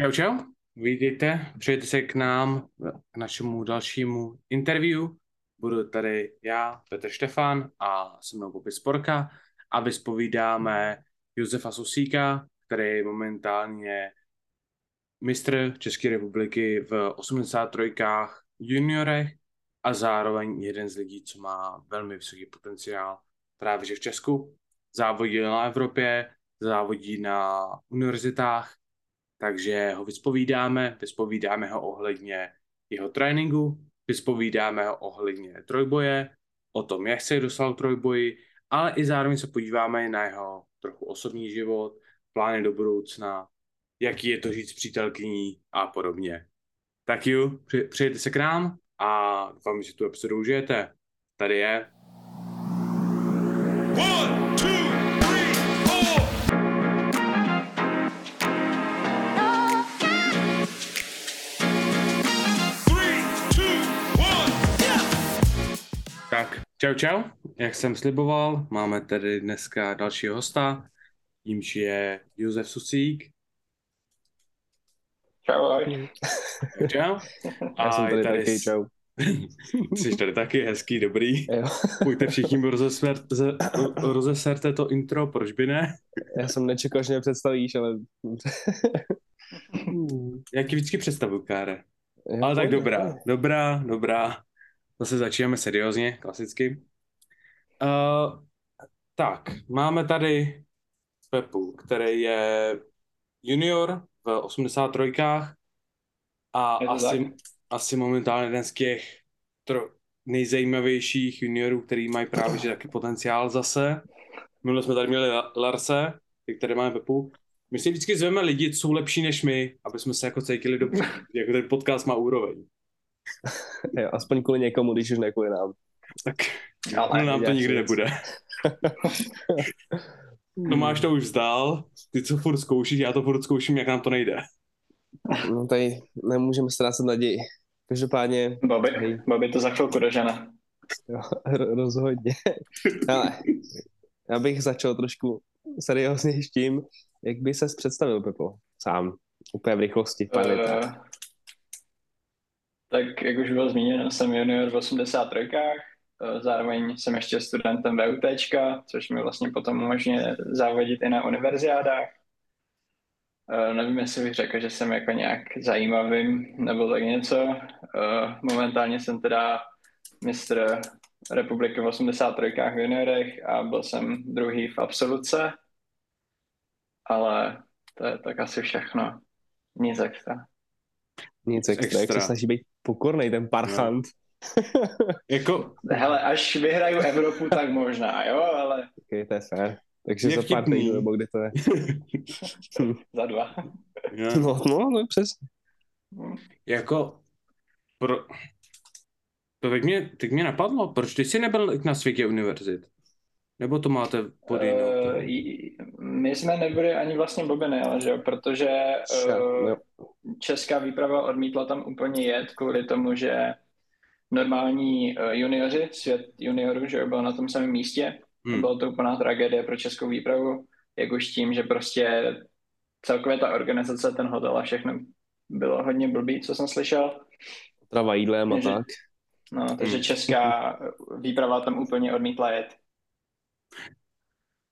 Čau, čau, vítejte, přijďte se k nám, k našemu dalšímu interview. Budu tady já, Petr Štefan a se mnou Bobby Sporka a vyspovídáme Josefa Susíka, který je momentálně mistr České republiky v 83 juniorech a zároveň jeden z lidí, co má velmi vysoký potenciál právě v Česku. Závodí na Evropě, závodí na univerzitách takže ho vyspovídáme, vyspovídáme ho ohledně jeho tréninku, vyspovídáme ho ohledně trojboje, o tom, jak se dostal trojboji, ale i zároveň se podíváme na jeho trochu osobní život, plány do budoucna, jaký je to říct přítelkyní a podobně. Tak jo, přijďte se k nám a doufám, že tu epizodu užijete. Tady je One, čau čau, jak jsem sliboval, máme tady dneska dalšího hosta, tímž je Josef Susík. Čau, ahoj. Čau. A Já jsem tady, tady taky, čau. Jsi tady taky hezký, dobrý. Jo. Pojďte všichni rozeserte to intro, proč by ne? Já jsem nečekal, že mě představíš, ale... Jaký vždycky představu, Káre? Ale tak dobrá, dobrá, dobrá. Zase začínáme seriózně, klasicky. Uh, tak, máme tady Pepu, který je junior v 83 a asi, asi momentálně jeden z těch tro, nejzajímavějších juniorů, který mají právě že taky potenciál zase. Minule jsme tady měli Larse, který máme Pepu. My si vždycky zveme lidi, co jsou lepší než my, aby jsme se jako cítili dobře, jako ten podcast má úroveň. jo, aspoň kvůli někomu, když už ne kvůli nám. Tak ale nám to nikdy nebude. Tomáš to už vzdál, ty co furt zkoušíš, já to furt zkouším, jak nám to nejde. No tady nemůžeme ztrácet naději. Každopádně... Bobby, hej. Bobby to za chvilku dožene. Jo, rozhodně. Ale já bych začal trošku seriózně s tím, jak by ses představil, Pepo, sám, úplně v rychlosti, pár uh, tak jak už bylo zmíněno, jsem junior v 83. Eh, zároveň jsem ještě studentem VUT, což mi vlastně potom umožňuje závodit i na univerziádách. Eh, nevím, jestli bych řekl, že jsem jako nějak zajímavým nebo tak něco. Eh, momentálně jsem teda mistr republiky v 83. v juniorech a byl jsem druhý v absoluce. Ale to je tak asi všechno. Nic extra. Nic extra, extra. jak se snaží být pokornej ten parchant. No. jako... Hele, až vyhraju Evropu, tak možná, jo, ale... Ok, to je fér. Takže za pár týdnů, nebo kde to je? za dva. Yeah. No, no, no, přesně. Jako, pro... To teď mě, teď mě napadlo, proč ty jsi nebyl na světě univerzit? Nebo to máte pod jinou? Uh, my jsme nebyli ani vlastně bobiny, ale že jo, protože uh, česká výprava odmítla tam úplně jet kvůli tomu, že normální uh, junioři, svět juniorů, že jo, byl na tom samém místě. Hmm. Bylo to úplná tragédie pro českou výpravu, jak už tím, že prostě celkově ta organizace, ten hotel a všechno bylo hodně blbý, co jsem slyšel. Trava jídlem a tak. No, takže hmm. česká výprava tam úplně odmítla jet.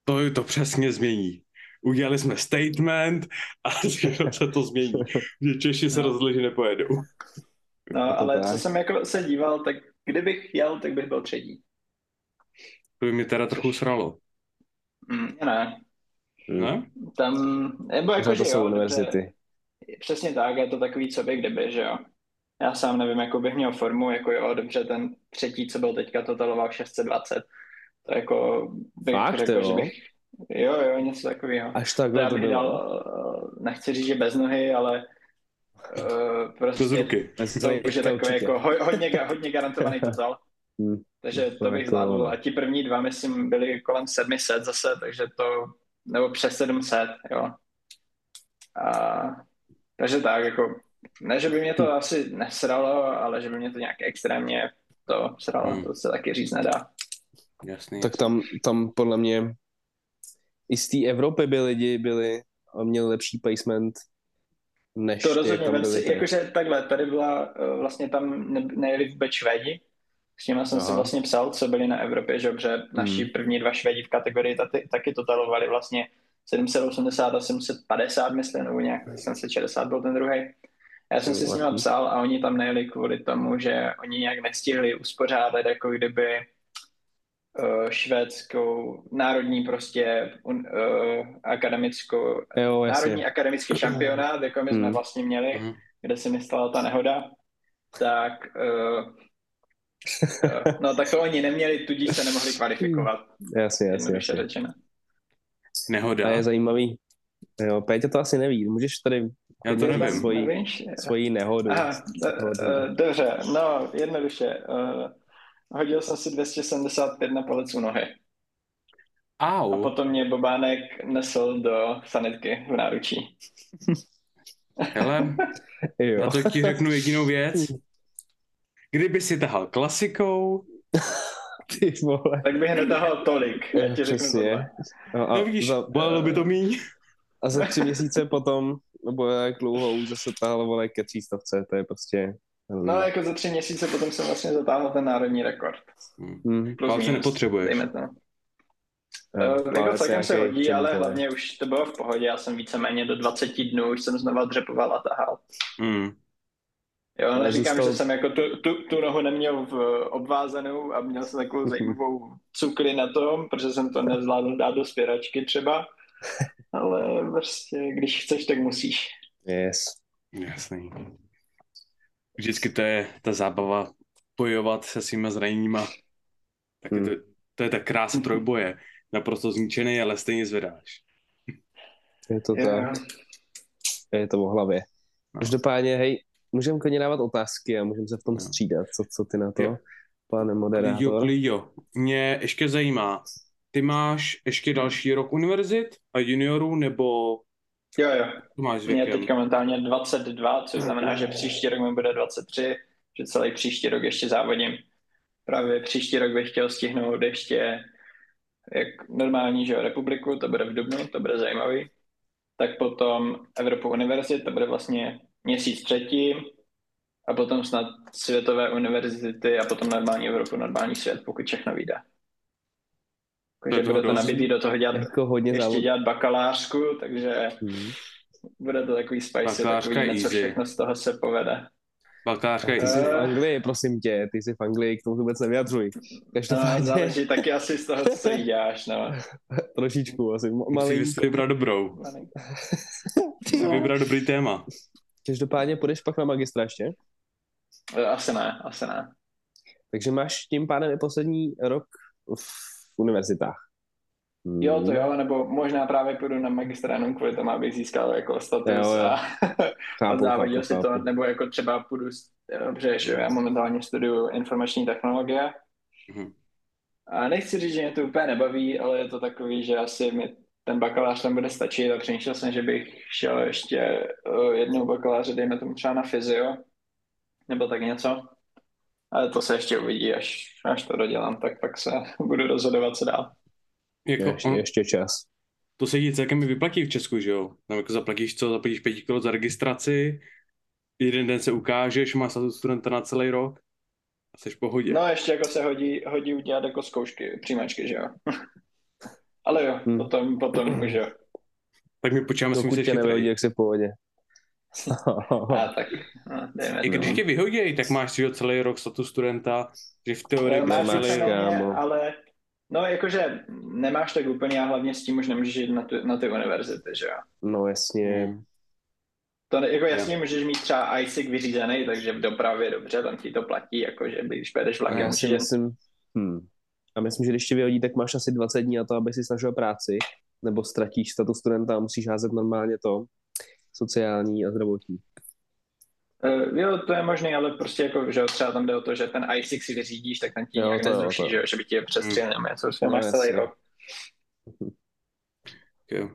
To to přesně změní. Udělali jsme statement a se to změní. Že Češi se no. rozhodli, že nepojedou. No, ale co jsem jako se díval, tak kdybych jel, tak bych byl třetí. To by mi teda trochu sralo. Mm, ne. Ne? Tam, nebo jako, že jsou jo, univerzity. Přesně tak, je to takový, co by kdyby, že jo. Já sám nevím, jakou bych měl formu, jako jo, dobře, ten třetí, co byl teďka, totaloval 620 to jako bych Fakt, řekl, jo? že bych, jo, jo, něco takového. Až takhle bych to dal, eh, nechci říct, že bez nohy, ale uh, prostě bez ruky. to už je takový jako hodně, hodně garantovaný total. Hmm. Takže to bych zvládl. A ti první dva, myslím, byli kolem 700 zase, takže to, nebo přes 700, jo. A, takže tak, jako, ne, že by mě to hmm. asi nesralo, ale že by mě to nějak extrémně to sralo, hmm. to se taky říct nedá. Jasný, tak tam, tam podle mě i z té Evropy by lidi byli a měli lepší placement než To rozhodně, vem si, tady. jakože takhle, tady byla, eh, vlastně tam ne- nejeli vůbec Švédi, s nimi jsem si vlastně psal, co byli na Evropě, že, protože naši Hmm. první dva Švédi v kategorii taky, taky totalovali vlastně 780 a 750, myslím, nebo nějak 760 byl ten druhý. Já jsem si s nimi lehký. psal a oni tam nejeli kvůli tomu, že oni nějak nestihli uspořádat jako kdyby eh, švédskou národní prostě un, uh, akademickou Jo, národní akademický šampionát, jako my jsme Hmm. vlastně měli, Mhm. kde se mi stala ta nehoda, tak uh, uh, no tak to oni neměli, tudíž se nemohli kvalifikovat, Jasně, jasně, jednoduše jasně. řečeno. Nehoda. A je zajímavý. Jo, Péťa to asi neví. Můžeš tady Já to nevím. Svoji, Nevíš? svoji nehodu. Aha, d- eh, dobře, no jednoduše. Uh, hodil jsem si 275 na palec u nohy. A Au. potom mě Bobánek nesl do sanitky v náručí. Hele, jo. já to ti řeknu jedinou věc. Kdyby si tahal klasikou, Ty vole. Tak bych netahal tolik, já ti řeknu. No, a, no víš, za, bolelo by to míň. a za tři měsíce potom, nebo jak dlouho už zase tahal vole ke třístovce, to je prostě... No jako za tři měsíce potom jsem vlastně zatáhl ten národní rekord. Hmm. Plus Palce minus, nepotřebuješ. Dejme to. Uh, jako celkem se hodí, ale činitel. hlavně už to bylo v pohodě. Já jsem víceméně do 20 dnů už jsem znova dřepoval a tahal. Mm. Jo, Ale neříkám, zůstal- že jsem jako tu, tu, tu nohu neměl v obvázanou a měl jsem takovou zajímavou cukli na tom, protože jsem to nezvládl dát do spěračky třeba. Ale prostě, když chceš, tak musíš. Yes. Jasný. Vždycky to je ta zábava bojovat se svýma zraněníma. Tak je Hmm. to, to je ta krása trojboje. Naprosto zničený, ale stejně zvedáš. Je to Jo. tak. Je to o hlavě. No. Každopádně, hej, můžeme klidně dávat otázky a můžeme se v tom No. střídat. Co, co ty na to, Jo. pane Jo, moderátor? Klidio, mě ještě zajímá, ty máš ještě další rok univerzit a juniorů, nebo Jo, jo. to máš Mě je teďka momentálně 22, což znamená, že příští rok mi bude 23, že celý příští rok ještě závodím. Právě příští rok bych chtěl stihnout ještě jak normální že jo, republiku, to bude v Dubnu, to bude zajímavý. Tak potom Evropu univerzit, to bude vlastně měsíc předtím. A potom snad světové univerzity a potom normální Evropu, normální svět, pokud všechno vyjde. Takže toho bude to nabitý do toho dělat, Jako hodně ještě závod. dělat bakalářku, takže Hmm. bude to takový spicy, tak Bakalářka uvidíme, co easy. všechno z toho se povede. Bakalářka je Ty jsi easy. v. Anglii, prosím tě, ty jsi v Anglii, k tomu vůbec nevyjadřuj. No, Každopádně záleží taky asi z toho, co jí děláš, no. trošičku asi, ma- Musíš malý. si vybrat dobrou. Musíš vybrat dobrý téma. Každopádně půjdeš pak na magistra ještě? Eh, Asi ne, asi ne. Takže máš tím pádem i poslední rok v univerzitách. Hmm. Jo, to jo, nebo možná právě půjdu na magistra jenom kvůli tomu, abych získal jako status Jo, jo. a, a Chápu, závodil chápu, si to, nebo jako třeba půjdu, dobře, že jo, já momentálně studuju informační technologie Mhm. a nechci říct, že mě to úplně nebaví, ale je to takový, že asi mi ten bakalář tam bude stačit a přemýšlel jsem, že bych šel ještě uh, jednou bakaláře, dejme tomu třeba na fyzio, nebo tak něco. Ale to se ještě uvidí, až, až to dodělám, tak pak se budu rozhodovat, co dál. Jako, Ještě, ještě čas. to se ti celkem vyplatí v Česku, že jo? Tam jako zaplatíš co? Zaplatíš 5 kilo za registraci, jeden den se ukážeš, máš status studenta na celý rok a jsi v pohodě. No ještě jako se hodí, hodí udělat jako zkoušky, přijímačky, že jo. Ale jo, Hmm. potom, potom už jo. Tak mi počítáme, si Dokud myslíš jak se v pohodě. A tak, no, dejme I když tě vyhodí, tak máš si celý rok status studenta, že v teorii No, máš celý rok. kámo. ale no jakože nemáš tak úplně a hlavně s tím už nemůžeš jít na, tu, na ty univerzity, že jo. No jasně. Hmm. To ne- jako jasně můžeš mít třeba ISIC vyřízený, takže v dopravě dobře, tam ti to platí, jakože když pojedeš A vlakem. já si myslím, hm. a myslím, že když tě vyhodí, tak máš asi 20 dní na to, aby si snažil práci, nebo ztratíš status studenta a musíš házet normálně to sociální a zdravotní. Uh, jo, to je možné, ale prostě jako, že třeba tam jde o to, že ten ISIC si vyřídíš, tak ten ti nějak nezruší, že, že by ti je přestřelil nebo něco, už No, máš celý rok. Jo.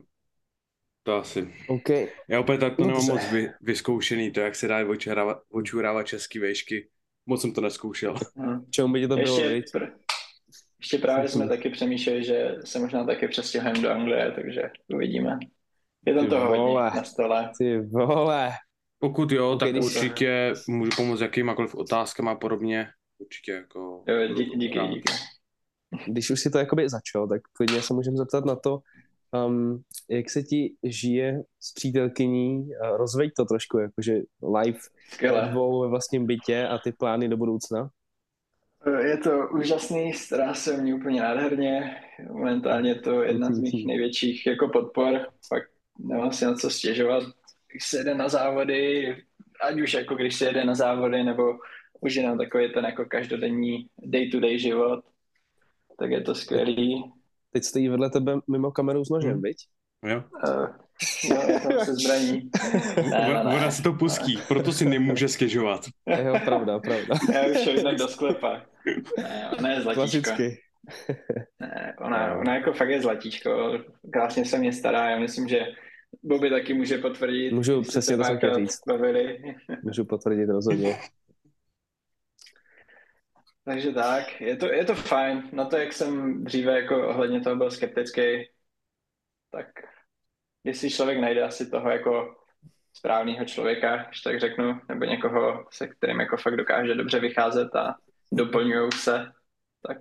To asi. OK. Já opět tak to nemám moc vy, vyzkoušený, to jak se dá očurávat, očurávat český vejšky. Moc jsem to neskoušel. Hm. Čemu by ti to bylo, Ještě, pr- ještě právě jsme taky přemýšleli, že se možná taky přestěhujeme do Anglie, takže uvidíme. Je tam Ty toho vole. hodně na stole. Ty vole. Pokud jo, tak když- určitě můžu pomoct jakýmakoliv otázkama a podobně. Určitě jako... Jo, dí, díky, No. díky. Když už si to jakoby začal, tak klidně se můžeme zeptat na to, um, jak se ti žije s přítelkyní, rozveď to trošku, jakože live ve Skvěle. dvou ve vlastním bytě a ty plány do budoucna. Je to úžasný, stará se mě úplně nádherně. Momentálně je to jedna z mých největších jako podpor. Fakt nemám si na co stěžovat. Když se jede na závody, ať už jako když se jede na závody, nebo už jenom takový ten jako každodenní day-to-day život, tak je to skvělý. Teď stojí vedle tebe mimo kameru s nožem, Hmm. viď? Jo? Uh, jo, se zbraní. Ne, ne, Ona, ne. si to pustí, proto si nemůže stěžovat. Jo, pravda, pravda. Já už jinak do sklepa. Ne, zlatíčko. Klasicky. Ne, ona, ona jako fakt je zlatíčko, krásně se mě stará, já myslím, že Bobby taky může potvrdit. Můžu přesně to jsem říct. Bavili. Můžu potvrdit rozhodně. Takže tak, je to, je to fajn. Na to, jak jsem dříve jako ohledně toho byl skeptický, tak jestli člověk najde asi toho jako správného člověka, když tak řeknu, nebo někoho, se kterým jako fakt dokáže dobře vycházet a doplňují se, tak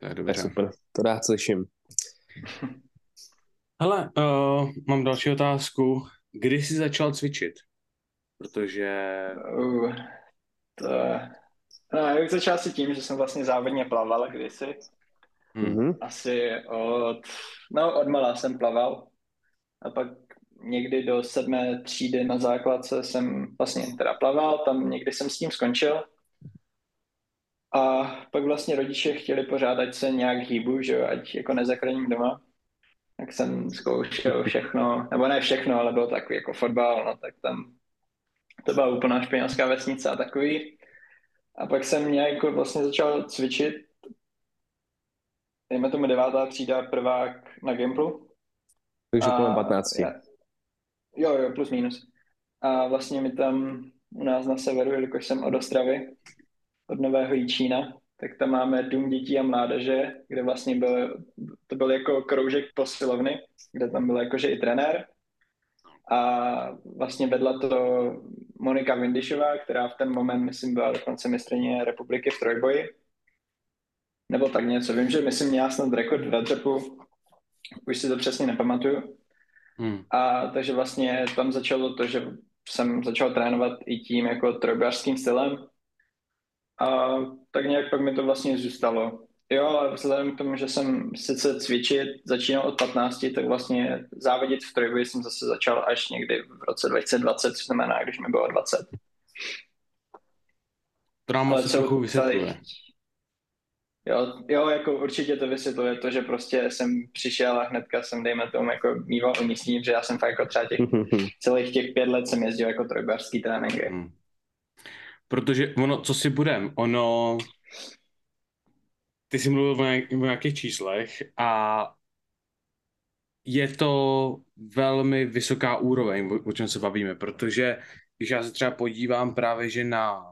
To je To je dobře. super, to rád slyším. Hele, uh, mám další otázku. Kdy jsi začal cvičit? Protože... Uh, to... No, já bych začal asi tím, že jsem vlastně závodně plaval kdysi. Hm. Mhm. Asi od... No, od malá jsem plaval. A pak někdy do sedmé třídy na základce jsem vlastně teda plaval, tam někdy jsem s tím skončil. A pak vlastně rodiče chtěli pořád, ať se nějak hýbu, že jo, ať jako nezakroním doma. Tak jsem zkoušel všechno, nebo ne všechno, ale bylo takový jako fotbal, no tak tam to byla úplná španělská vesnice a takový. A pak jsem nějak jako vlastně začal cvičit, dejme tomu devátá třída, prvák na Gimplu. Takže kolem 15. já- Jo, jo, plus minus. A vlastně mi tam u nás na severu, jelikož jsem od Ostravy, od Nového Jičína, tak tam máme Dům dětí a mládeže, kde vlastně byl, to byl jako kroužek posilovny, kde tam byl jakože i trenér. A vlastně vedla to Monika Vindišová, která v ten moment, myslím, byla dokonce mistrně republiky v trojboji. Nebo tak něco. Vím, že myslím, měla snad rekord v dřepu. Už si to přesně nepamatuju. Hm. A takže vlastně tam začalo to, že jsem začal trénovat i tím jako trojbařským stylem. A tak nějak pak mi to vlastně zůstalo. Jo, ale vzhledem k tomu, že jsem sice cvičit začínal od 15, tak vlastně závodit v trojboji jsem zase začal až někdy v roce 2020, což znamená, když mi bylo 20. To nám Ale asi co trochu vysvětluje. Jo, jo, jako určitě to vysvětluje to, že prostě jsem přišel a hnedka jsem, dejme tomu, jako mýval umístění, že já jsem fakt jako třeba těch celých těch pět let jsem jezdil jako trojbařský tréninky. Hm. Protože ono, co si budem, ono... Ty jsi mluvil o nějak- o nějakých číslech a je to velmi vysoká úroveň, o- o čem se bavíme, protože když já se třeba podívám právě, že na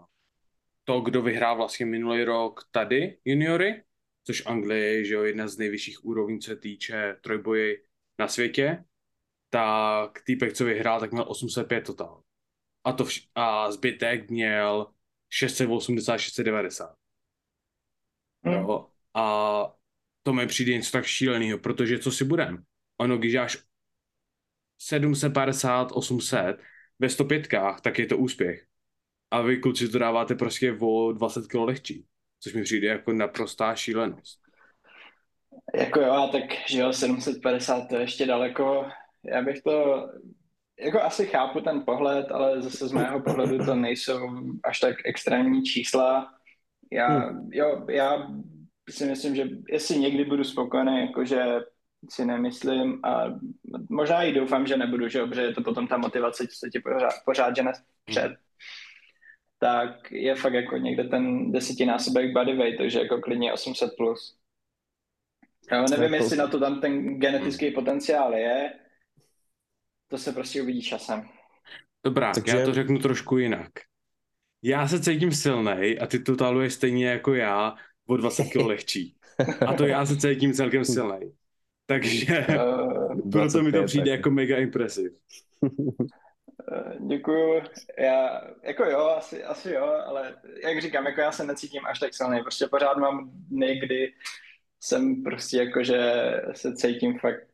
to, kdo vyhrál vlastně minulý rok tady juniory, což Anglie je že jo, jedna z nejvyšších úrovní, co se týče trojboji na světě, tak týpek, co vyhrál, tak měl 805 total. A, to vš- a zbytek měl 680, 690. Hmm. Jo. A to mi přijde něco tak šíleného, protože co si budem? Ono, když dáš 750, 800 ve 105, tak je to úspěch. A vy kluci to dáváte prostě o 20 kg lehčí, což mi přijde jako naprostá šílenost. Jako jo, a tak že jo, 750 to je ještě daleko. Já bych to, jako asi chápu ten pohled, ale zase z mého pohledu to nejsou až tak extrémní čísla. Já, jo, já si myslím, že jestli někdy budu spokojený, jakože si nemyslím a možná i doufám, že nebudu, že protože je to potom ta motivace, co se ti pořád, pořád žene před. Tak je fakt jako někde ten desetinásobek body weight, takže jako klidně 800 plus. Jo, nevím, jestli na to tam ten genetický potenciál je. To se prostě uvidí časem. Dobrá, Takže- já to řeknu trošku jinak. Já se cítím silnej a ty to taluješ stejně jako já o 20 kg lehčí. A to já se cítím celkem silnej. Takže Uh, proto mi to 25 přijde jako mega impresiv. Děkuju. Já, jako jo, asi, asi jo, ale jak říkám, jako já se necítím až tak silný. Prostě pořád mám dny, kdy jsem prostě jako, že se cítím fakt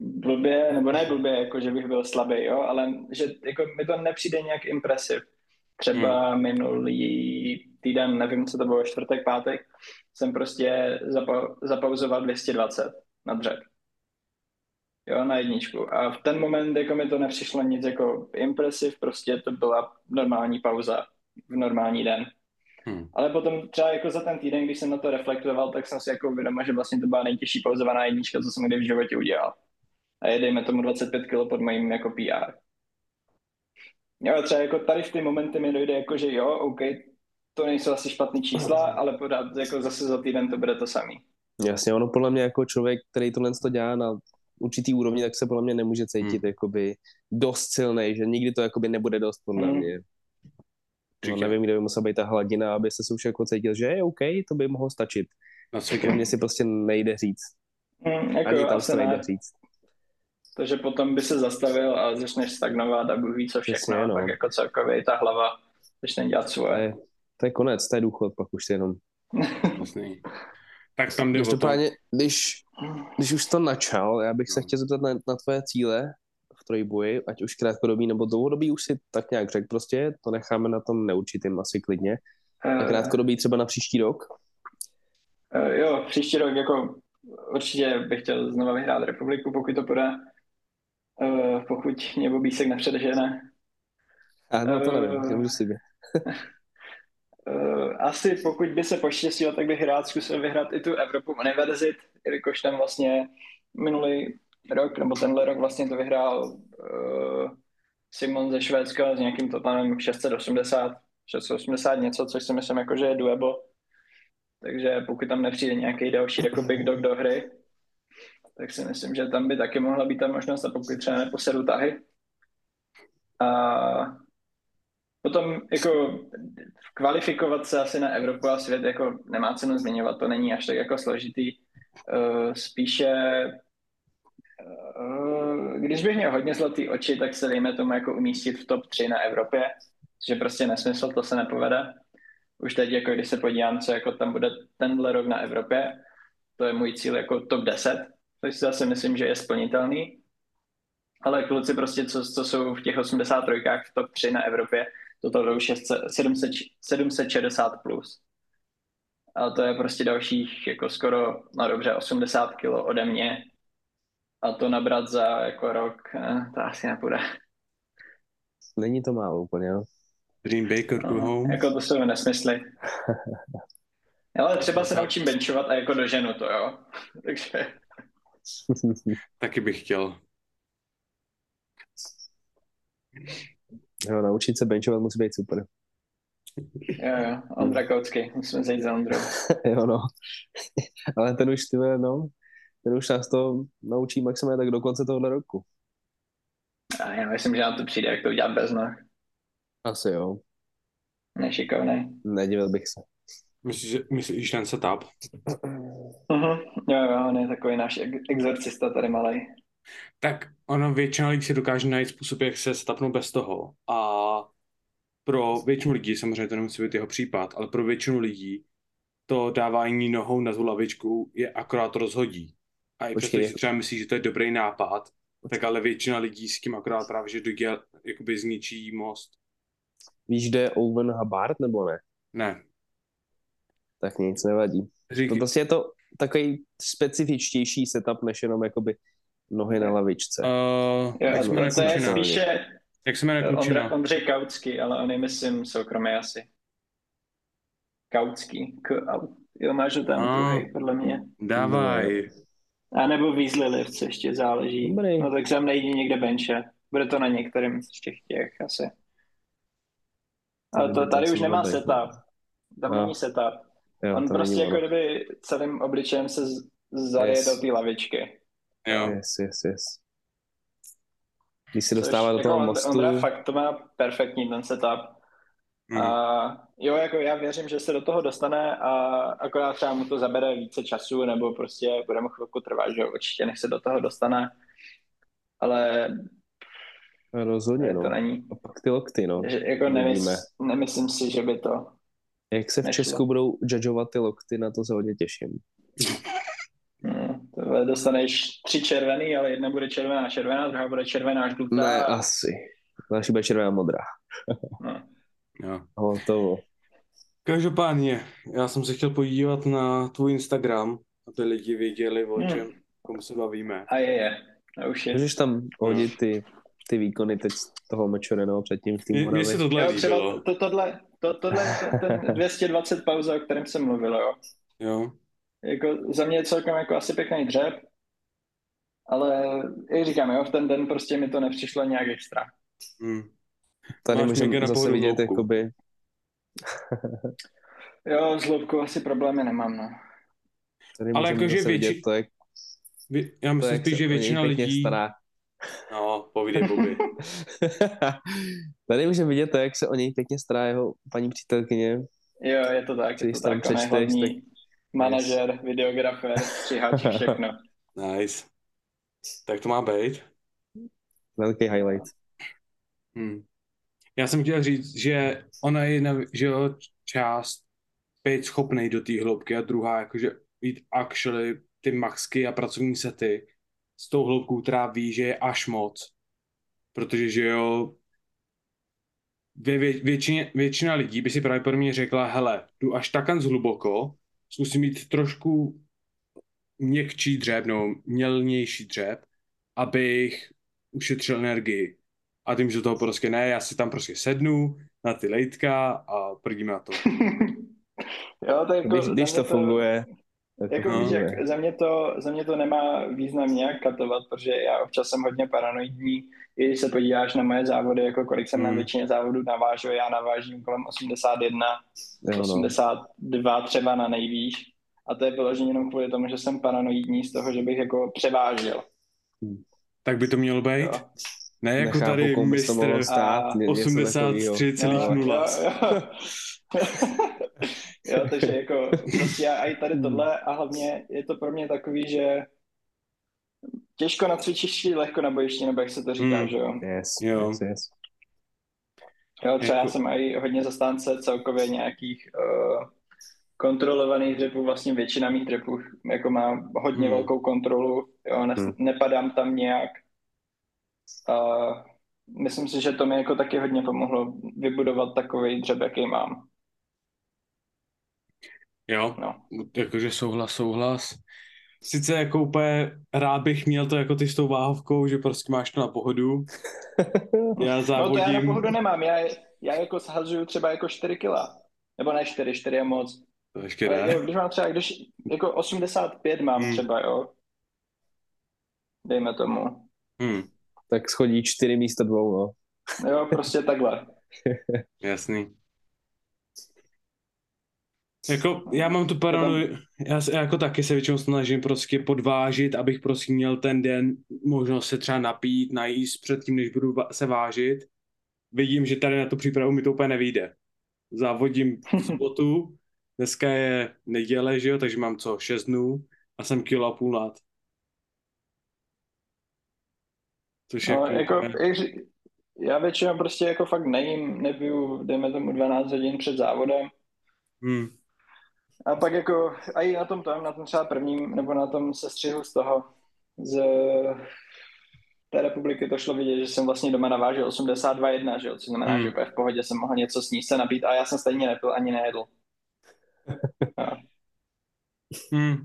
blbě, nebo ne blbě, jako že bych byl slabý, jo, ale že jako mi to nepřijde nějak impresiv. Třeba hmm. minulý týden, nevím, co to bylo, čtvrtek, pátek, jsem prostě zapa- zapauzoval 220 na dřep. Jo, na jedničku. A v ten moment jako mi to nepřišlo nic jako impresiv, prostě to byla normální pauza v normální den. Hmm. Ale potom třeba jako za ten týden, když jsem na to reflektoval, tak jsem si jako uvědomil, že vlastně to byla nejtěžší pauzovaná jednička, co jsem kdy v životě udělal. A je dejme tomu 25 kg pod mojím jako PR. Jo, třeba jako tady v ty momenty mi dojde jako, že jo, OK, to nejsou asi špatný čísla, ale podat jako zase za týden to bude to samý. Jasně, ono podle mě jako člověk, který tohle to dělá na určitý úrovni, tak se podle mě nemůže cítit hmm. jakoby dost silný, že nikdy to jakoby nebude dost podle hmm. mě. No, nevím, kde by musela být ta hladina, aby se už jako cítil, že je OK, to by mohlo stačit. No, mě si prostě nejde říct. Hmm, jako Ani tam se nejde ne. Říct. Takže potom by se zastavil a začneš stagnovat a Bůh ví co všechno. Jasně, no. Tak jako celkově ta hlava začne dělat svoje. To je, to je konec, to je důchod, pak už jenom. tak tam jde Každopádně, když, když už to načal, já bych se chtěl zeptat na, na tvoje cíle v trojboji, ať už krátkodobý nebo dlouhodobý, už si tak nějak řekl prostě, to necháme na tom neurčitým asi klidně. A eh. krátkodobý třeba na příští rok? Uh, jo, příští rok jako určitě bych chtěl znova vyhrát republiku, pokud to půjde. Uh, pokud mě Bobísek nepředežene. A no to nevím, uh, nemůžu si uh, asi pokud by se poštěstilo, tak bych rád zkusil vyhrát i tu Evropu univerzit, jelikož tam vlastně minulý rok, nebo tenhle rok vlastně to vyhrál uh, Simon ze Švédska s nějakým totálem 680, 680 něco, což si myslím jako, že je doable. Takže pokud tam nepřijde nějaký další jako big dog do hry, tak si myslím, že tam by taky mohla být ta možnost a pokud třeba neposedu tahy. A potom jako kvalifikovat se asi na Evropu a svět jako nemá cenu zmiňovat, to není až tak jako složitý. Uh, spíše uh, když bych měl hodně zlatý oči, tak se dejme tomu jako umístit v top 3 na Evropě, že prostě nesmysl, to se nepovede. Už teď, jako když se podívám, co jako tam bude tenhle rok na Evropě, to je můj cíl jako top 10, což si zase myslím, že je splnitelný. Ale kluci prostě, co, co jsou v těch 83 v top 3 na Evropě, to už je 700, 760 plus. A to je prostě dalších jako skoro, no dobře, 80 kilo ode mě. A to nabrat za jako rok, eh, to asi nepůjde. Není to málo úplně, jo? Dream Baker, no, home. Jako to jsou nesmysly. Ale třeba se naučím benchovat a jako doženu to, jo. Takže... Taky bych chtěl. Jo, naučit se benchovat musí být super. Jo, jo, Ondra Koucky, musíme zajít za Ondrou. jo, no. Ale ten už, ty no, ten už nás to naučí maximálně tak do konce tohohle roku. A já myslím, že nám to přijde, jak to udělat bez noh. Asi jo. Nešikovný. Nedivil bych se. Myslíš, že, myslíš ten setup? Uh-huh. Jo, jo, on je takový náš exorcista tady malý. Tak ono většina lidí si dokáže najít způsob, jak se stapnout bez toho. A pro většinu lidí, samozřejmě to nemusí být jeho případ, ale pro většinu lidí to dávání nohou na tu lavičku je akorát rozhodí. A i přesto, že třeba myslí, že to je dobrý nápad, tak ale většina lidí s tím akorát právě, že dojde, jakoby zničí most. Víš, kde je Owen Hubbard, nebo ne? Ne. Tak nic nevadí. To prostě je to takový specifičtější setup, než jenom jakoby nohy na lavičce. Uh, jak jsme to je spíše jak se jmenuje Ondra, Ondřej Kaucký, ale on je, myslím, soukromý asi. Kaucký. K, jo, máš to tam, no, tuhej, podle mě. Dávaj. A nebo Weasley Livc ještě záleží. Dobrý. No tak sem nejde někde benče. Bude to na některém z těch těch asi. Ale to tady už nemá setup. Tam není setup. Jo, On prostě jako kdyby celým obličejem se zaje yes. do té lavičky. Jo. Yes, yes, yes. Když se dostává do toho jako mostu... Ondra fakt to má perfektní ten setup. Hmm. A jo, jako já věřím, že se do toho dostane a akorát třeba mu to zabere více času, nebo prostě bude mu chvilku trvat, že určitě nech se do toho dostane. Ale Rozhodně, no. To není. A pak ty lokty, no. Že, jako nemysl, nemyslím si, že by to Jak se v nešlo. Česku budou judgeovat ty lokty, na to se hodně těším. Hmm, to dostaneš tři červený, ale jedna bude červená červená, druhá bude červená žlutá. Ne, asi. Další bude červená modrá. No. Jo. Hotovo. Každopádně, já jsem se chtěl podívat na tvůj Instagram, aby lidi věděli, o Hmm. čem komu se bavíme. A je, je. A už je. Můžeš tam hodit ty, ty výkony teď z toho Mečoreného předtím v Mně tým mně se tohle Jo, třeba líbilo. to, tohle, to, tohle, to, ten 220 pauza, o kterém jsem mluvil, jo. Jo. Jako za mě je celkem jako asi pěkný dřep, ale jak říkám, jo, v ten den prostě mi to nepřišlo nějak extra. Hm. Tady Máš můžeme zase vidět, jakoby, Jo, s hloubkou asi problémy nemám, no. tady Ale jakože větši- vidět to, jak, Vy- Já to, myslím jak spíš, se že většina lidí... stará. No, povídej, povídej. Tady můžeme vidět to, jak se o něj pěkně stará jeho paní přítelkyně. Jo, je to tak, je Když to tam tak, přečteš, hlavní manažer, videografér, střihač, všechno. Nice. Tak to má být. Velký highlight. Hm. Já jsem chtěl říct, že ona je jedna, že jo, část být schopný do té hloubky a druhá jakože mít actually ty maxky a pracovní sety s tou hloubkou, která ví, že je až moc. Protože, že jo, vě, vě, většině, většina lidí by si pravděpodobně řekla, hele, jdu až takhle hluboko, zkusím mít trošku měkčí dřep, nebo mělnější dřep, abych ušetřil energii. A tím, že toho prostě ne, já si tam prostě sednu na ty lejtka a prdíme na to. Jo, to jako, Když, když mě to funguje, to Jako víš, funguje. jak za mě, to, za mě to nemá význam nějak katovat, protože já občas jsem hodně paranoidní. I když se podíváš na moje závody, jako kolik jsem na Hmm. většině závodů navážil, já navážím kolem 81, Jo, no. 82 třeba na nejvýš. A to je vyloženě jenom kvůli tomu, že jsem paranoidní z toho, že bych jako převážil. Tak by to mělo být? Jo. Ne jako Nechápu, tady mistr stát. A ně- něco takovýho. 83,0. Jo, takže jako prostě já i tady tohle a hlavně je to pro mě takový, že těžko na cvičišti, lehko na bojišti, nebo jak se to říká, Hmm. že jo. Yes, Jo. yes, yes. Jo, třeba já Jako- jsem i hodně zastánce celkově nějakých uh, kontrolovaných dřepů, vlastně většina mých dřepů jako má hodně Hmm. velkou kontrolu, jo, ne, Hmm. nepadám tam nějak. Uh, myslím si, že to mi jako taky hodně pomohlo vybudovat takový dřep, jaký mám. Jo, No. jakože souhlas, souhlas. Sice jako úplně rád bych měl to jako ty s tou váhovkou, že prostě máš to na pohodu. Já No to já na závodím. pohodu nemám, já, já jako shazuju třeba jako 4 kila. Nebo ne 4, 4 je moc. To ještě ne. když mám třeba, když jako 85 mám Hmm. třeba, jo. Dejme tomu. Hm, tak schodí čtyři místo dvou, no. Jo, prostě takhle. jasný. Jako, já mám tu paranoju, já, se, já jako taky se většinou snažím prostě podvážit, abych prostě měl ten den možnost se třeba napít, najíst předtím, než budu se vážit. Vidím, že tady na tu přípravu mi to úplně nevyjde. Závodím v sobotu, dneska je neděle, že jo, takže mám co, 6 dnů a jsem kilo a půl nad. Což No, jako, jako, jak já většinou prostě jako fakt nejím, nepiju, dejme tomu 12 hodin před závodem. hm, A pak jako, a i na tom tom, na tom třeba prvním, nebo na tom sestřihu z toho, z té republiky to šlo vidět, že jsem vlastně doma navážil 82,1, že jo, což znamená, Hmm. že v pohodě jsem mohl něco sníst se napít a já jsem stejně nepil ani nejedl. hm,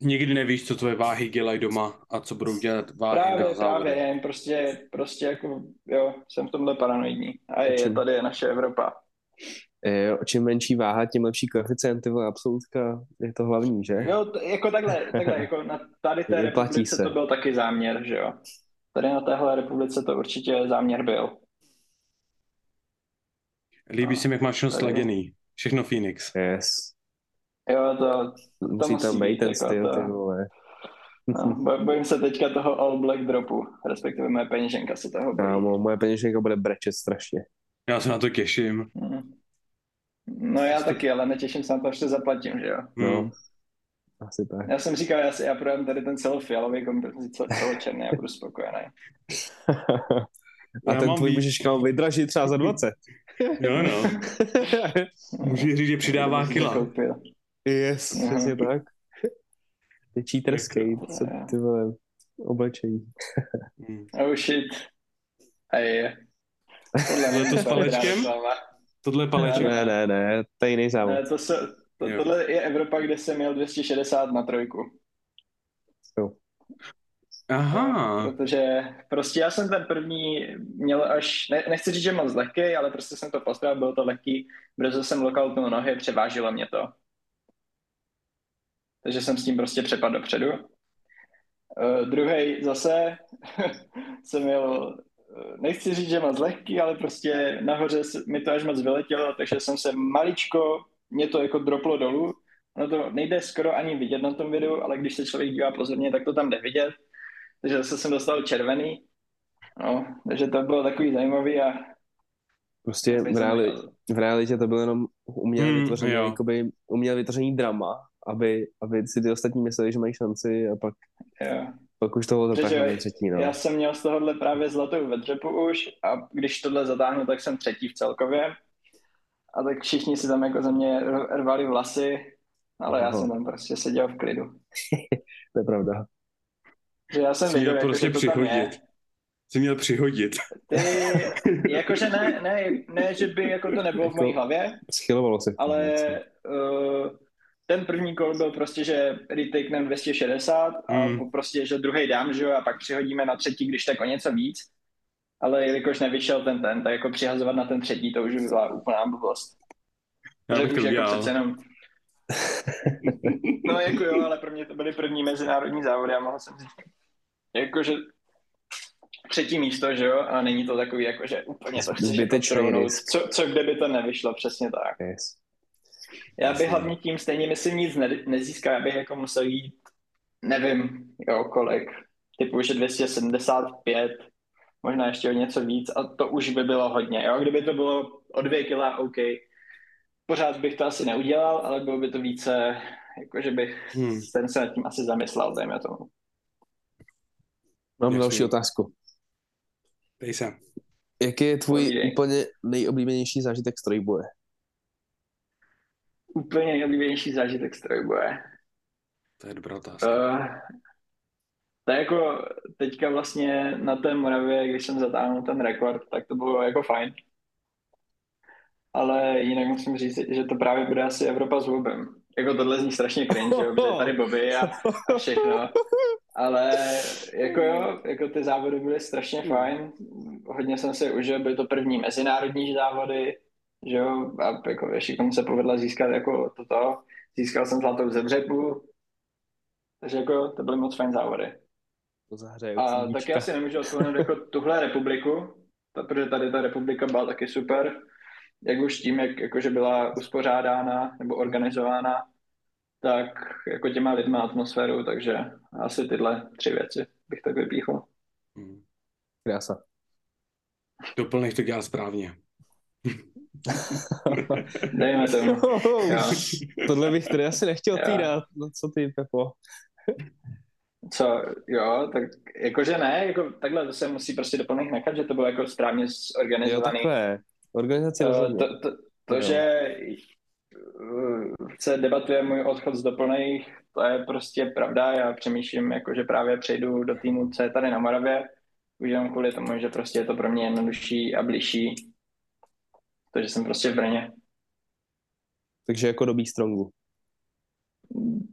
nikdy nevíš, co tvoje váhy dělají doma a co budou dělat váhy Právě, na právě, jen prostě, prostě jako, jo, jsem v tomhle paranoidní. A je, tady je naše Evropa. Jo, čím menší váha, tím lepší koeficient, ty vole, absolutka, je to hlavní, že? Jo, t- jako takhle, takhle, jako na tady té republice se. to byl taky záměr, že jo. Tady na téhle republice to určitě záměr byl. Líbí No, se mi, jak máš sladěný. Všechno Phoenix. Yes. Jo, to, Musí musí tam být, ten jako styl, to- ty vole. no, bo- bojím se teďka toho all black dropu, respektive moje peněženka se toho bojí. Kámo, moje peněženka bude brečet strašně. Já se na to těším. Mm. No já taky, ale netěším se na to, až to zaplatím, že jo. No. Hmm. Asi tak. Já jsem říkal, já, si, já projím tady ten celofialový kompenzaci, celočerný, já budu spokojený. A Já ten tvůj můžeš kam vydražit třeba za 20. Jo, no. Můžu říct, že přidává kila. Yes, Aha. přesně tak. Ty cheaterský, co ty vole, oblečení. Hmm. Oh shit. Ej. Tohle Bylo to s palečkem? Tohle je paleček. Ne, ne, ne, to je jiný závod. Ne, to se, to, Jo. tohle je Evropa, kde jsem měl 260 na trojku. Aha. Protože prostě já jsem ten první měl až, ne, nechci říct, že moc lehký, ale prostě jsem to postavil, bylo to lehký, brzo jsem lokaltnul nohy, převážilo mě to. Takže jsem s tím prostě přepadl dopředu. Uh, druhý zase jsem měl, eh, nechci říct, že moc lehký, ale prostě nahoře mi to až moc vyletělo, takže jsem se maličko, mě to jako droplo dolů. Ono to nejde skoro ani vidět na tom videu, ale když se člověk dívá pozorně, tak to tam jde vidět. Takže zase jsem dostal červený. No, takže to bylo takový zajímavý a Prostě v, reali, v realitě to bylo jenom uměle Hmm, vytvořený, jo. jakoby uměle vytvořený drama, aby, aby si ty ostatní mysleli, že mají šanci a pak, jo. Pak už toho Protože zatáhne třetí, no. Já jsem měl z tohohle právě zlatou ve dřepu už a když tohle zatáhnu, tak jsem třetí v celkově. A tak všichni si tam jako ze mě rvali vlasy, ale já Aha. jsem tam prostě seděl v klidu. To je pravda. Že já jsem Jsi měl jako, prostě že to tam je. přihodit. Jsi měl přihodit. Ty, jakože ne, ne, ne, že by jako to nebylo v mojí hlavě, Schylovalo se. ale uh, ten první kol byl prostě, že retakeneme 260 a Mm. prostě, že druhý dám, že jo, a pak přihodíme na třetí, když tak o něco víc. Ale jelikož nevyšel ten ten, tak jako přihazovat na ten třetí, to už by byla úplná blbost. Já Že bych to jako přece jenom... No jako jo, ale pro mě to byly první mezinárodní závody a mohl jsem říct, jakože třetí místo, že jo, a není to takový jako, že úplně to chceš jako. Co, co kdyby to nevyšlo, přesně tak. Yes. Já bych hlavně tím stejně myslím nic ne, nezískal, já bych jako musel jít, nevím, jo, kolik, typu, že 275, možná ještě o něco víc a to už by bylo hodně, jo, kdyby to bylo o dvě kila, OK. Pořád bych to asi neudělal, ale bylo by to více, jakože bych Hmm. ten se nad tím asi zamyslel, dejme tomu. Mám Jasný. další otázku. Dej se. Jaký je tvůj Povídej. úplně nejoblíbenější zážitek z trojboje? Úplně nejoblíbenější zážitek z trojboje. To je dobrá otázka. Uh, to je jako teďka vlastně na té Moravě, když jsem zatáhnul ten rekord, tak to bylo jako fajn. Ale jinak musím říct, že to právě bude asi Evropa s Bobem. Jako tohle zní strašně cringe, jo, protože je tady Bobby a, a všechno. Ale jako jo, jako ty závody byly strašně fajn. Hodně jsem si užil, byly to první mezinárodní závody, že jo, a jako ještě k tomu se povedla získat jako toto. Získal jsem zlatou ze dřepu, takže jako to byly moc fajn závody. To zahřeje A taky asi nemůžu odpovědět jako tuhle republiku, ta- protože tady ta republika byla taky super. Jak už tím, jak jakože byla uspořádána nebo organizována, tak jako těma lidma atmosféru, takže asi tyhle tři věci bych tak vypíchl. Hmm. Krása. Doplněk to dělá správně. Dejme tomu. Jo. Tohle bych tedy asi nechtěl Jo. týrat. No co ty, Pepo? Co, jo, tak jakože ne, jako takhle to se musí prostě doplněk nechat, že to bylo jako správně Jo, zorganizovaný. takhle. Organizace Eh, rozhodně. to, to, to Jo. že eh, se debatuje můj odchod z doplných, to je prostě pravda. Já přemýšlím, jako, že právě přejdu do týmu, co je tady na Moravě, už jenom kvůli tomu, že prostě je to pro mě jednodušší a bližší. Takže jsem prostě v Brně. Takže jako do Strongu.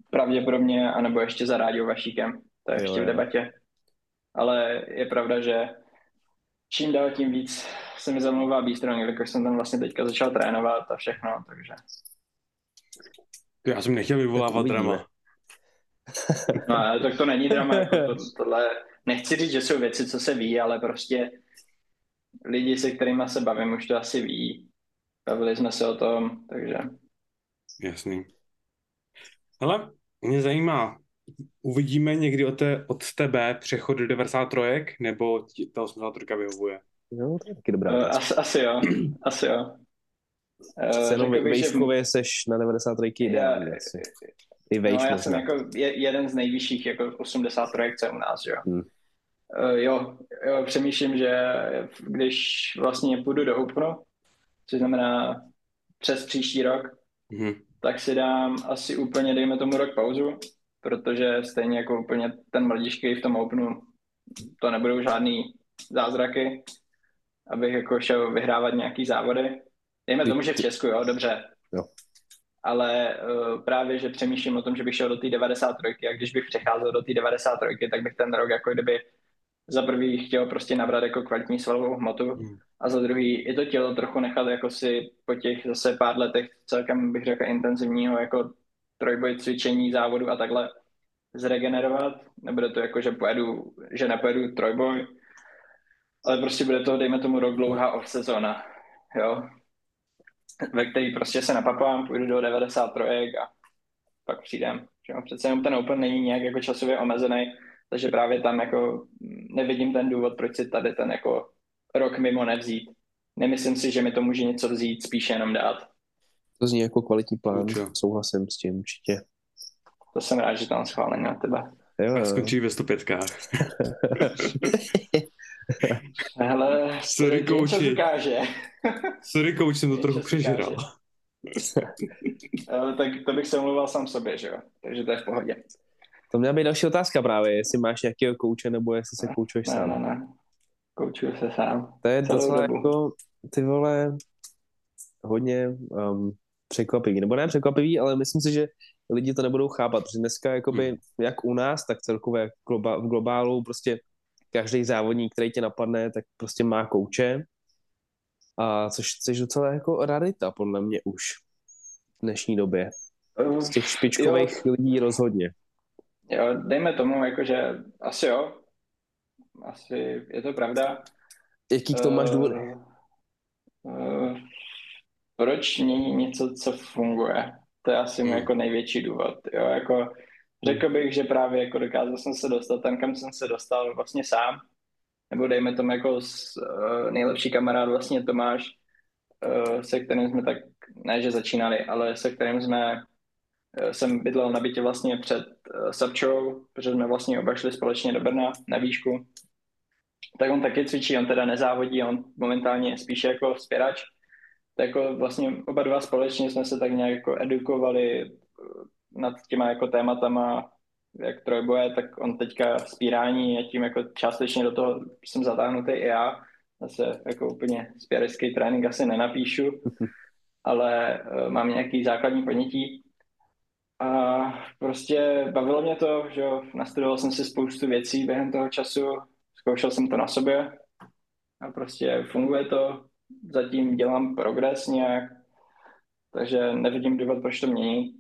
Pravděpodobně, anebo ještě za Rádio Vašíkem. To je Jo, ještě v debatě. Ale je pravda, že čím dál tím víc se mi zamlouvá Bístrong, jelikož jsem tam vlastně teďka začal trénovat a všechno, takže Já jsem nechtěl vyvolávat drama. No, ale tak to není drama, jako to, tohle, nechci říct, že jsou věci, co se ví, ale prostě lidi, se kterými se bavím, už to asi ví. Bavili jsme se o tom, takže Jasný. Hele, mě zajímá, uvidíme někdy od, té, od tebe přechod do 93, nebo ti ta 83 vyhovuje? Jo, to je taky dobrá uh, otázka. asi, asi jo, asi jo. Uh, Přece jenom bych, že- seš na 93 ideální. Já- asi. I No, vejš já možná. jsem jako je, jeden z nejvyšších jako 83 co je u nás, jo. Hmm. Uh, jo, jo, přemýšlím, že když vlastně půjdu do Openu, což znamená přes příští rok, mm-hmm. tak si dám asi úplně, dejme tomu rok pauzu, protože stejně jako úplně ten mladíšky v tom Openu, to nebudou žádný zázraky, abych jako šel vyhrávat nějaký závody. Dejme tomu, že v Česku, jo, dobře. Jo. Ale uh, právě, že přemýšlím o tom, že bych šel do té 93 a když bych přecházel do té 93, tak bych ten rok jako kdyby za prvý chtěl prostě nabrat jako kvalitní svalovou hmotu hmm. a za druhý i to tělo trochu nechat jako si po těch zase pár letech celkem bych řekl intenzivního jako trojboj cvičení, závodu a takhle zregenerovat. Nebude to jako, že pojedu, že nepojedu trojboj, ale prostě bude to, dejme tomu, rok dlouhá off sezóna, jo, ve který prostě se napapám, půjdu do 93 a pak přijdem. Přece jenom ten Open není nějak jako časově omezený, takže právě tam jako nevidím ten důvod, proč si tady ten jako rok mimo nevzít. Nemyslím si, že mi to může něco vzít, spíše jenom dát. To zní jako kvalitní plán, Určitě. souhlasím s tím určitě. To jsem rád, že tam schválení na tebe. Jo, jo. Skončí ve 105 Hele, sorry, kouči. sorry, kouč, jsem to trochu přežral. tak to bych se omluval sám sobě, že jo? Takže to je v pohodě. To měla být další otázka právě, jestli máš nějakého kouče, nebo jestli se koučuješ ne, sám. Ne, ne, Koučuju se sám. To je docela jako, ty vole, hodně um, překvapivý. Nebo ne překvapivý, ale myslím si, že lidi to nebudou chápat, protože dneska jakoby, hmm. jak u nás, tak celkově v globálu prostě každý závodník, který tě napadne, tak prostě má kouče. A což, což docela jako rarita, podle mě už v dnešní době. Z těch špičkových jo. lidí rozhodně. Jo, dejme tomu, jakože asi jo. Asi je to pravda. Jaký k tomu máš důvod? Uh, uh, proč není něco, co funguje? To je asi hmm. jako největší důvod. Jo, jako Řekl bych, že právě jako dokázal jsem se dostat tam, kam jsem se dostal vlastně sám. Nebo dejme tomu jako s, uh, nejlepší kamarád vlastně Tomáš, uh, se kterým jsme tak, ne že začínali, ale se kterým jsme, jsem bydlel na bytě vlastně před uh, Sabčou, protože jsme vlastně oba šli společně do Brna na výšku. Tak on taky cvičí, on teda nezávodí, on momentálně je spíše jako spěrač. Tak jako vlastně oba dva společně jsme se tak nějak jako edukovali nad těma jako tématama, jak trojboje, tak on teďka spírání a tím jako částečně do toho jsem zatáhnutý i já. Zase jako úplně spěrecký trénink asi nenapíšu, ale uh, mám nějaký základní ponětí. A prostě bavilo mě to, že jo, nastudoval jsem si spoustu věcí během toho času, zkoušel jsem to na sobě a prostě funguje to, zatím dělám progres nějak, takže nevidím důvod, proč to měnit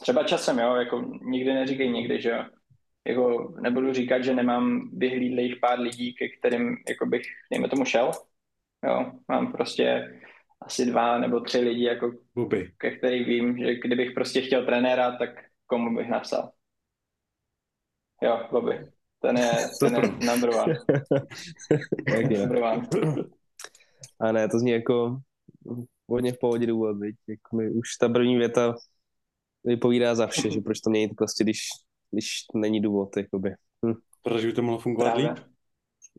Třeba časem, jo, jako nikdy neříkej nikdy, že jo. Jako nebudu říkat, že nemám vyhlídlých pár lidí, ke kterým jako bych, dejme tomu, šel. Jo, mám prostě asi dva nebo tři lidi, jako, Buby. ke kterým vím, že kdybych prostě chtěl trenéra, tak komu bych napsal. Jo, Bobby. Ten je, ten je number one. number one. A ne, to zní jako hodně v pohodě důvod, Jako mi už ta první věta vypovídá za vše, že proč to měnit prostě, když, když není důvod, jakoby. Hm. Protože by to mohlo fungovat Právě. líp?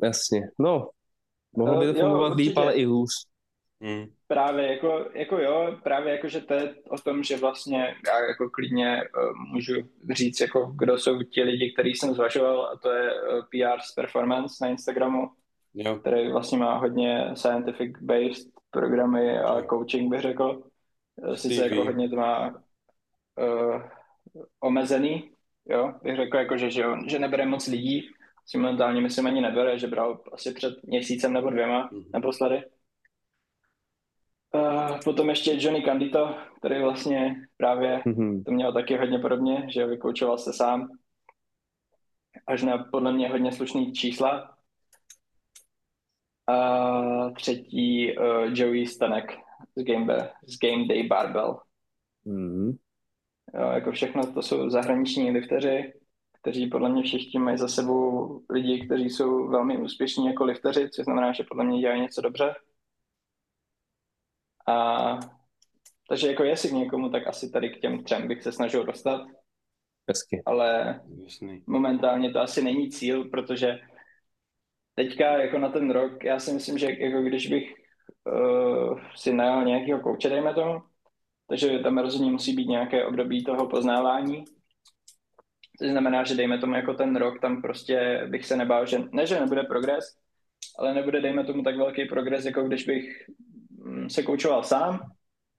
Jasně, no. Mohlo by to jo, fungovat líp, ale i hůř. Hmm. Právě jako, jako jo, právě jako, že to je o tom, že vlastně já jako klidně uh, můžu říct, jako kdo jsou ti lidi, který jsem zvažoval a to je uh, PR Performance na Instagramu, jo. který vlastně má hodně scientific based programy a coaching bych řekl. Sice jako hodně to má uh, omezený, jo, bych řekl, jako, že, že, že nebere moc lidí, si momentálně myslím ani nebere, že bral asi před měsícem nebo dvěma mm-hmm. naposledy. Uh, potom ještě Johnny Candito, který vlastně právě mm-hmm. to měl taky hodně podobně, že vykoučoval se sám až na podle mě hodně slušný čísla. A třetí uh, Joey Stanek z Game, z Game Day Barbell. Mm-hmm. Jo, jako všechno to jsou zahraniční lifteři, kteří podle mě všichni mají za sebou lidi, kteří jsou velmi úspěšní jako lifteři, což znamená, že podle mě dělají něco dobře. A takže jako jestli k někomu, tak asi tady k těm třem bych se snažil dostat. Hezky. ale Jasný. momentálně to asi není cíl, protože teďka jako na ten rok, já si myslím, že jako když bych uh, si najal nějakého kouče, dejme tomu, takže tam rozhodně musí být nějaké období toho poznávání. To znamená, že dejme tomu jako ten rok, tam prostě bych se nebál, že ne, že nebude progres, ale nebude, dejme tomu, tak velký progres, jako když bych se koučoval sám,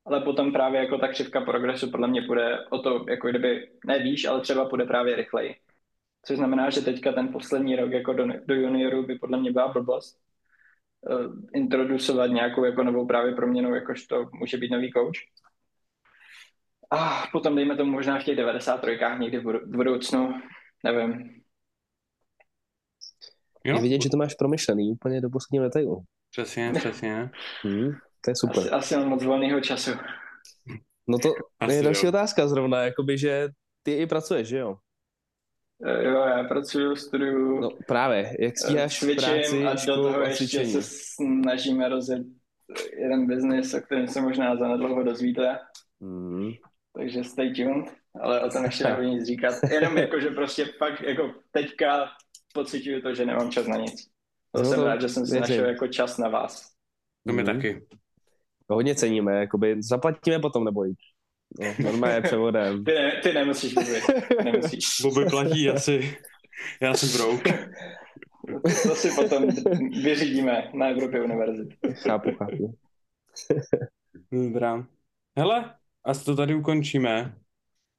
ale potom právě jako ta křivka progresu podle mě půjde o to, jako kdyby, ne víš, ale třeba půjde právě rychleji. Což znamená, že teďka ten poslední rok jako do, do juniorů by podle mě byla blbost. Uh, introducovat nějakou jako novou právě proměnu, jakož to může být nový coach. A potom dejme tomu možná v těch 93 někdy v budoucnu, nevím. Jo? Je vidět, že to máš promyšlený úplně do posledního detailu. Přesně, přesně. Hmm, to je super. Asi, asi mám moc volného času. No to asi je další jo. otázka zrovna, jakoby, že ty i pracuješ, že jo? Eh, jo, já pracuju, studuju. No právě, jak stíháš práci, a do toho a ještě se snažíme rozjet jeden biznis, o kterém se možná za nedlouho dozvíte. Mm. Takže stay tuned, ale o tom ještě nebudu nic říkat. Jenom jako, že prostě fakt jako teďka pocituju to, že nemám čas na nic. To no, jsem rád, že jsem si našel jako čas na vás. To my mm. taky. To hodně ceníme, jakoby zaplatíme potom, neboj. No, normálně převodem. Ty, ne, ty nemusíš mluvit. Nemusíš. Bobby platí asi. Já jsem broke. To si potom vyřídíme na Evropě univerzity. Chápu, chápu. Dobrá. Hele, a to tady ukončíme.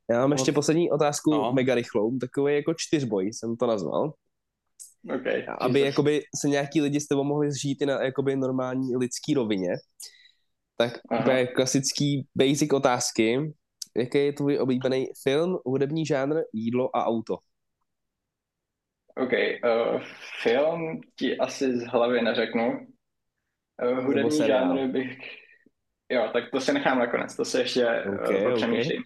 Já mám ještě poslední otázku, no. mega rychlou, takový jako čtyřboj jsem to nazval. Okay, aby jakoby se nějaký lidi s tebou mohli zžít i na jakoby normální lidský rovině. Tak úplně klasický basic otázky. Jaký je tvůj oblíbený film, hudební žánr, jídlo a auto? OK, uh, film ti asi z hlavy neřeknu. Uh, hudební žánr bych... Jo, tak to si nechám nakonec, to se ještě okay, uh, přemýšlím.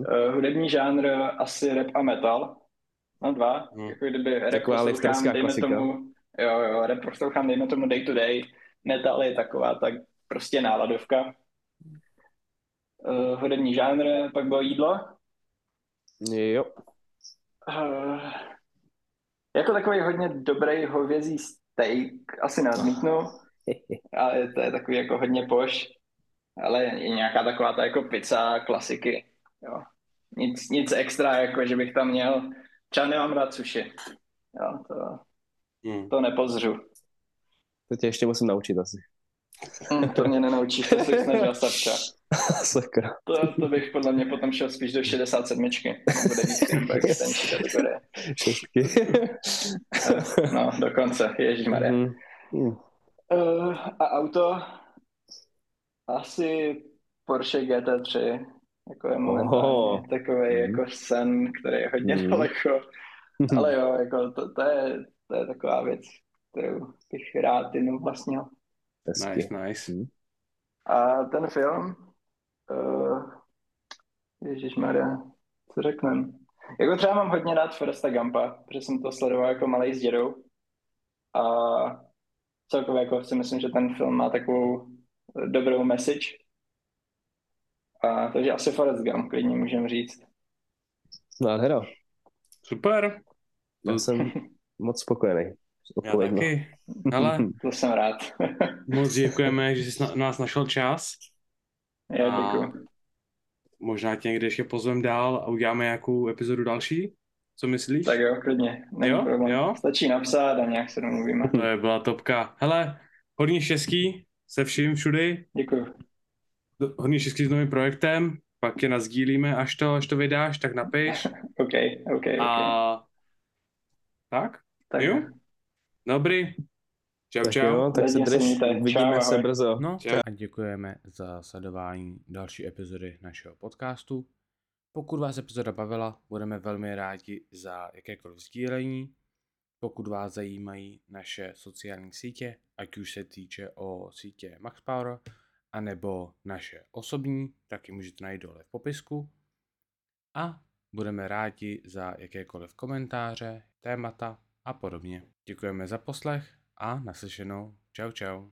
Okay. Uh, hudební žánr asi rap a metal. No dva, hmm. jako kdyby rap poslouchám, dejme klasika. tomu, jo, jo, rap poslouchám, dejme tomu day to day, metal je taková tak prostě náladovka. Uh, hudební žánr, pak bylo jídlo. Jo. Uh, jako takový hodně dobrý hovězí steak, asi neodmítnu, ale to je takový jako hodně poš, ale je nějaká taková ta jako pizza, klasiky, jo. Nic, nic extra, jako že bych tam měl, třeba nemám rád suši, jo, to, hmm. to nepozřu. To tě ještě musím naučit asi. Hmm, to mě nenaučíš, to se snažil Savča. Sakra. To, to bych podle mě potom šel spíš do 67. Bude víc kategorie. Šestky. no, dokonce, ježišmarja. Mm. Mm. Uh, a auto? Asi Porsche GT3. Jako je momentálně oh. takový mm. jako sen, který je hodně mm. daleko. Ale jo, jako to, to, je, to je taková věc, kterou bych rád jenom vlastnil. Hezky. Nice, nice. Hmm. A ten film, uh, Maria, co řeknem? Jako třeba mám hodně rád Foresta Gampa, protože jsem to sledoval jako malý s dědou. A celkově jako si myslím, že ten film má takovou dobrou message. A, takže asi Forest Gump, klidně můžeme říct. Nádhera. Super. Já jsem moc spokojený. Já taky. Ale to jsem rád. moc děkujeme, že jsi na, nás našel čas. Já děkuji. Možná tě někde ještě pozvem dál a uděláme nějakou epizodu další. Co myslíš? Tak jo, klidně. Není jo? Problém. jo? Stačí napsat a nějak se domluvíme. To je byla topka. Hele, hodně štěstí se vším všudy. Děkuji. Hodně štěstí s novým projektem, pak je nazdílíme, až to, až to vydáš, tak napiš. OK, OK, a... OK. Tak? Tak jo? Dobrý. Čau, tak čau. Jo, tak se drž, vidíme se brzo. No, čau. A děkujeme za sledování další epizody našeho podcastu. Pokud vás epizoda bavila, budeme velmi rádi za jakékoliv sdílení. Pokud vás zajímají naše sociální sítě, ať už se týče o sítě MaxPower, anebo naše osobní, tak ji můžete najít dole v popisku. A budeme rádi za jakékoliv komentáře, témata a podobně. Děkujeme za poslech a naslyšenou. Čau čau.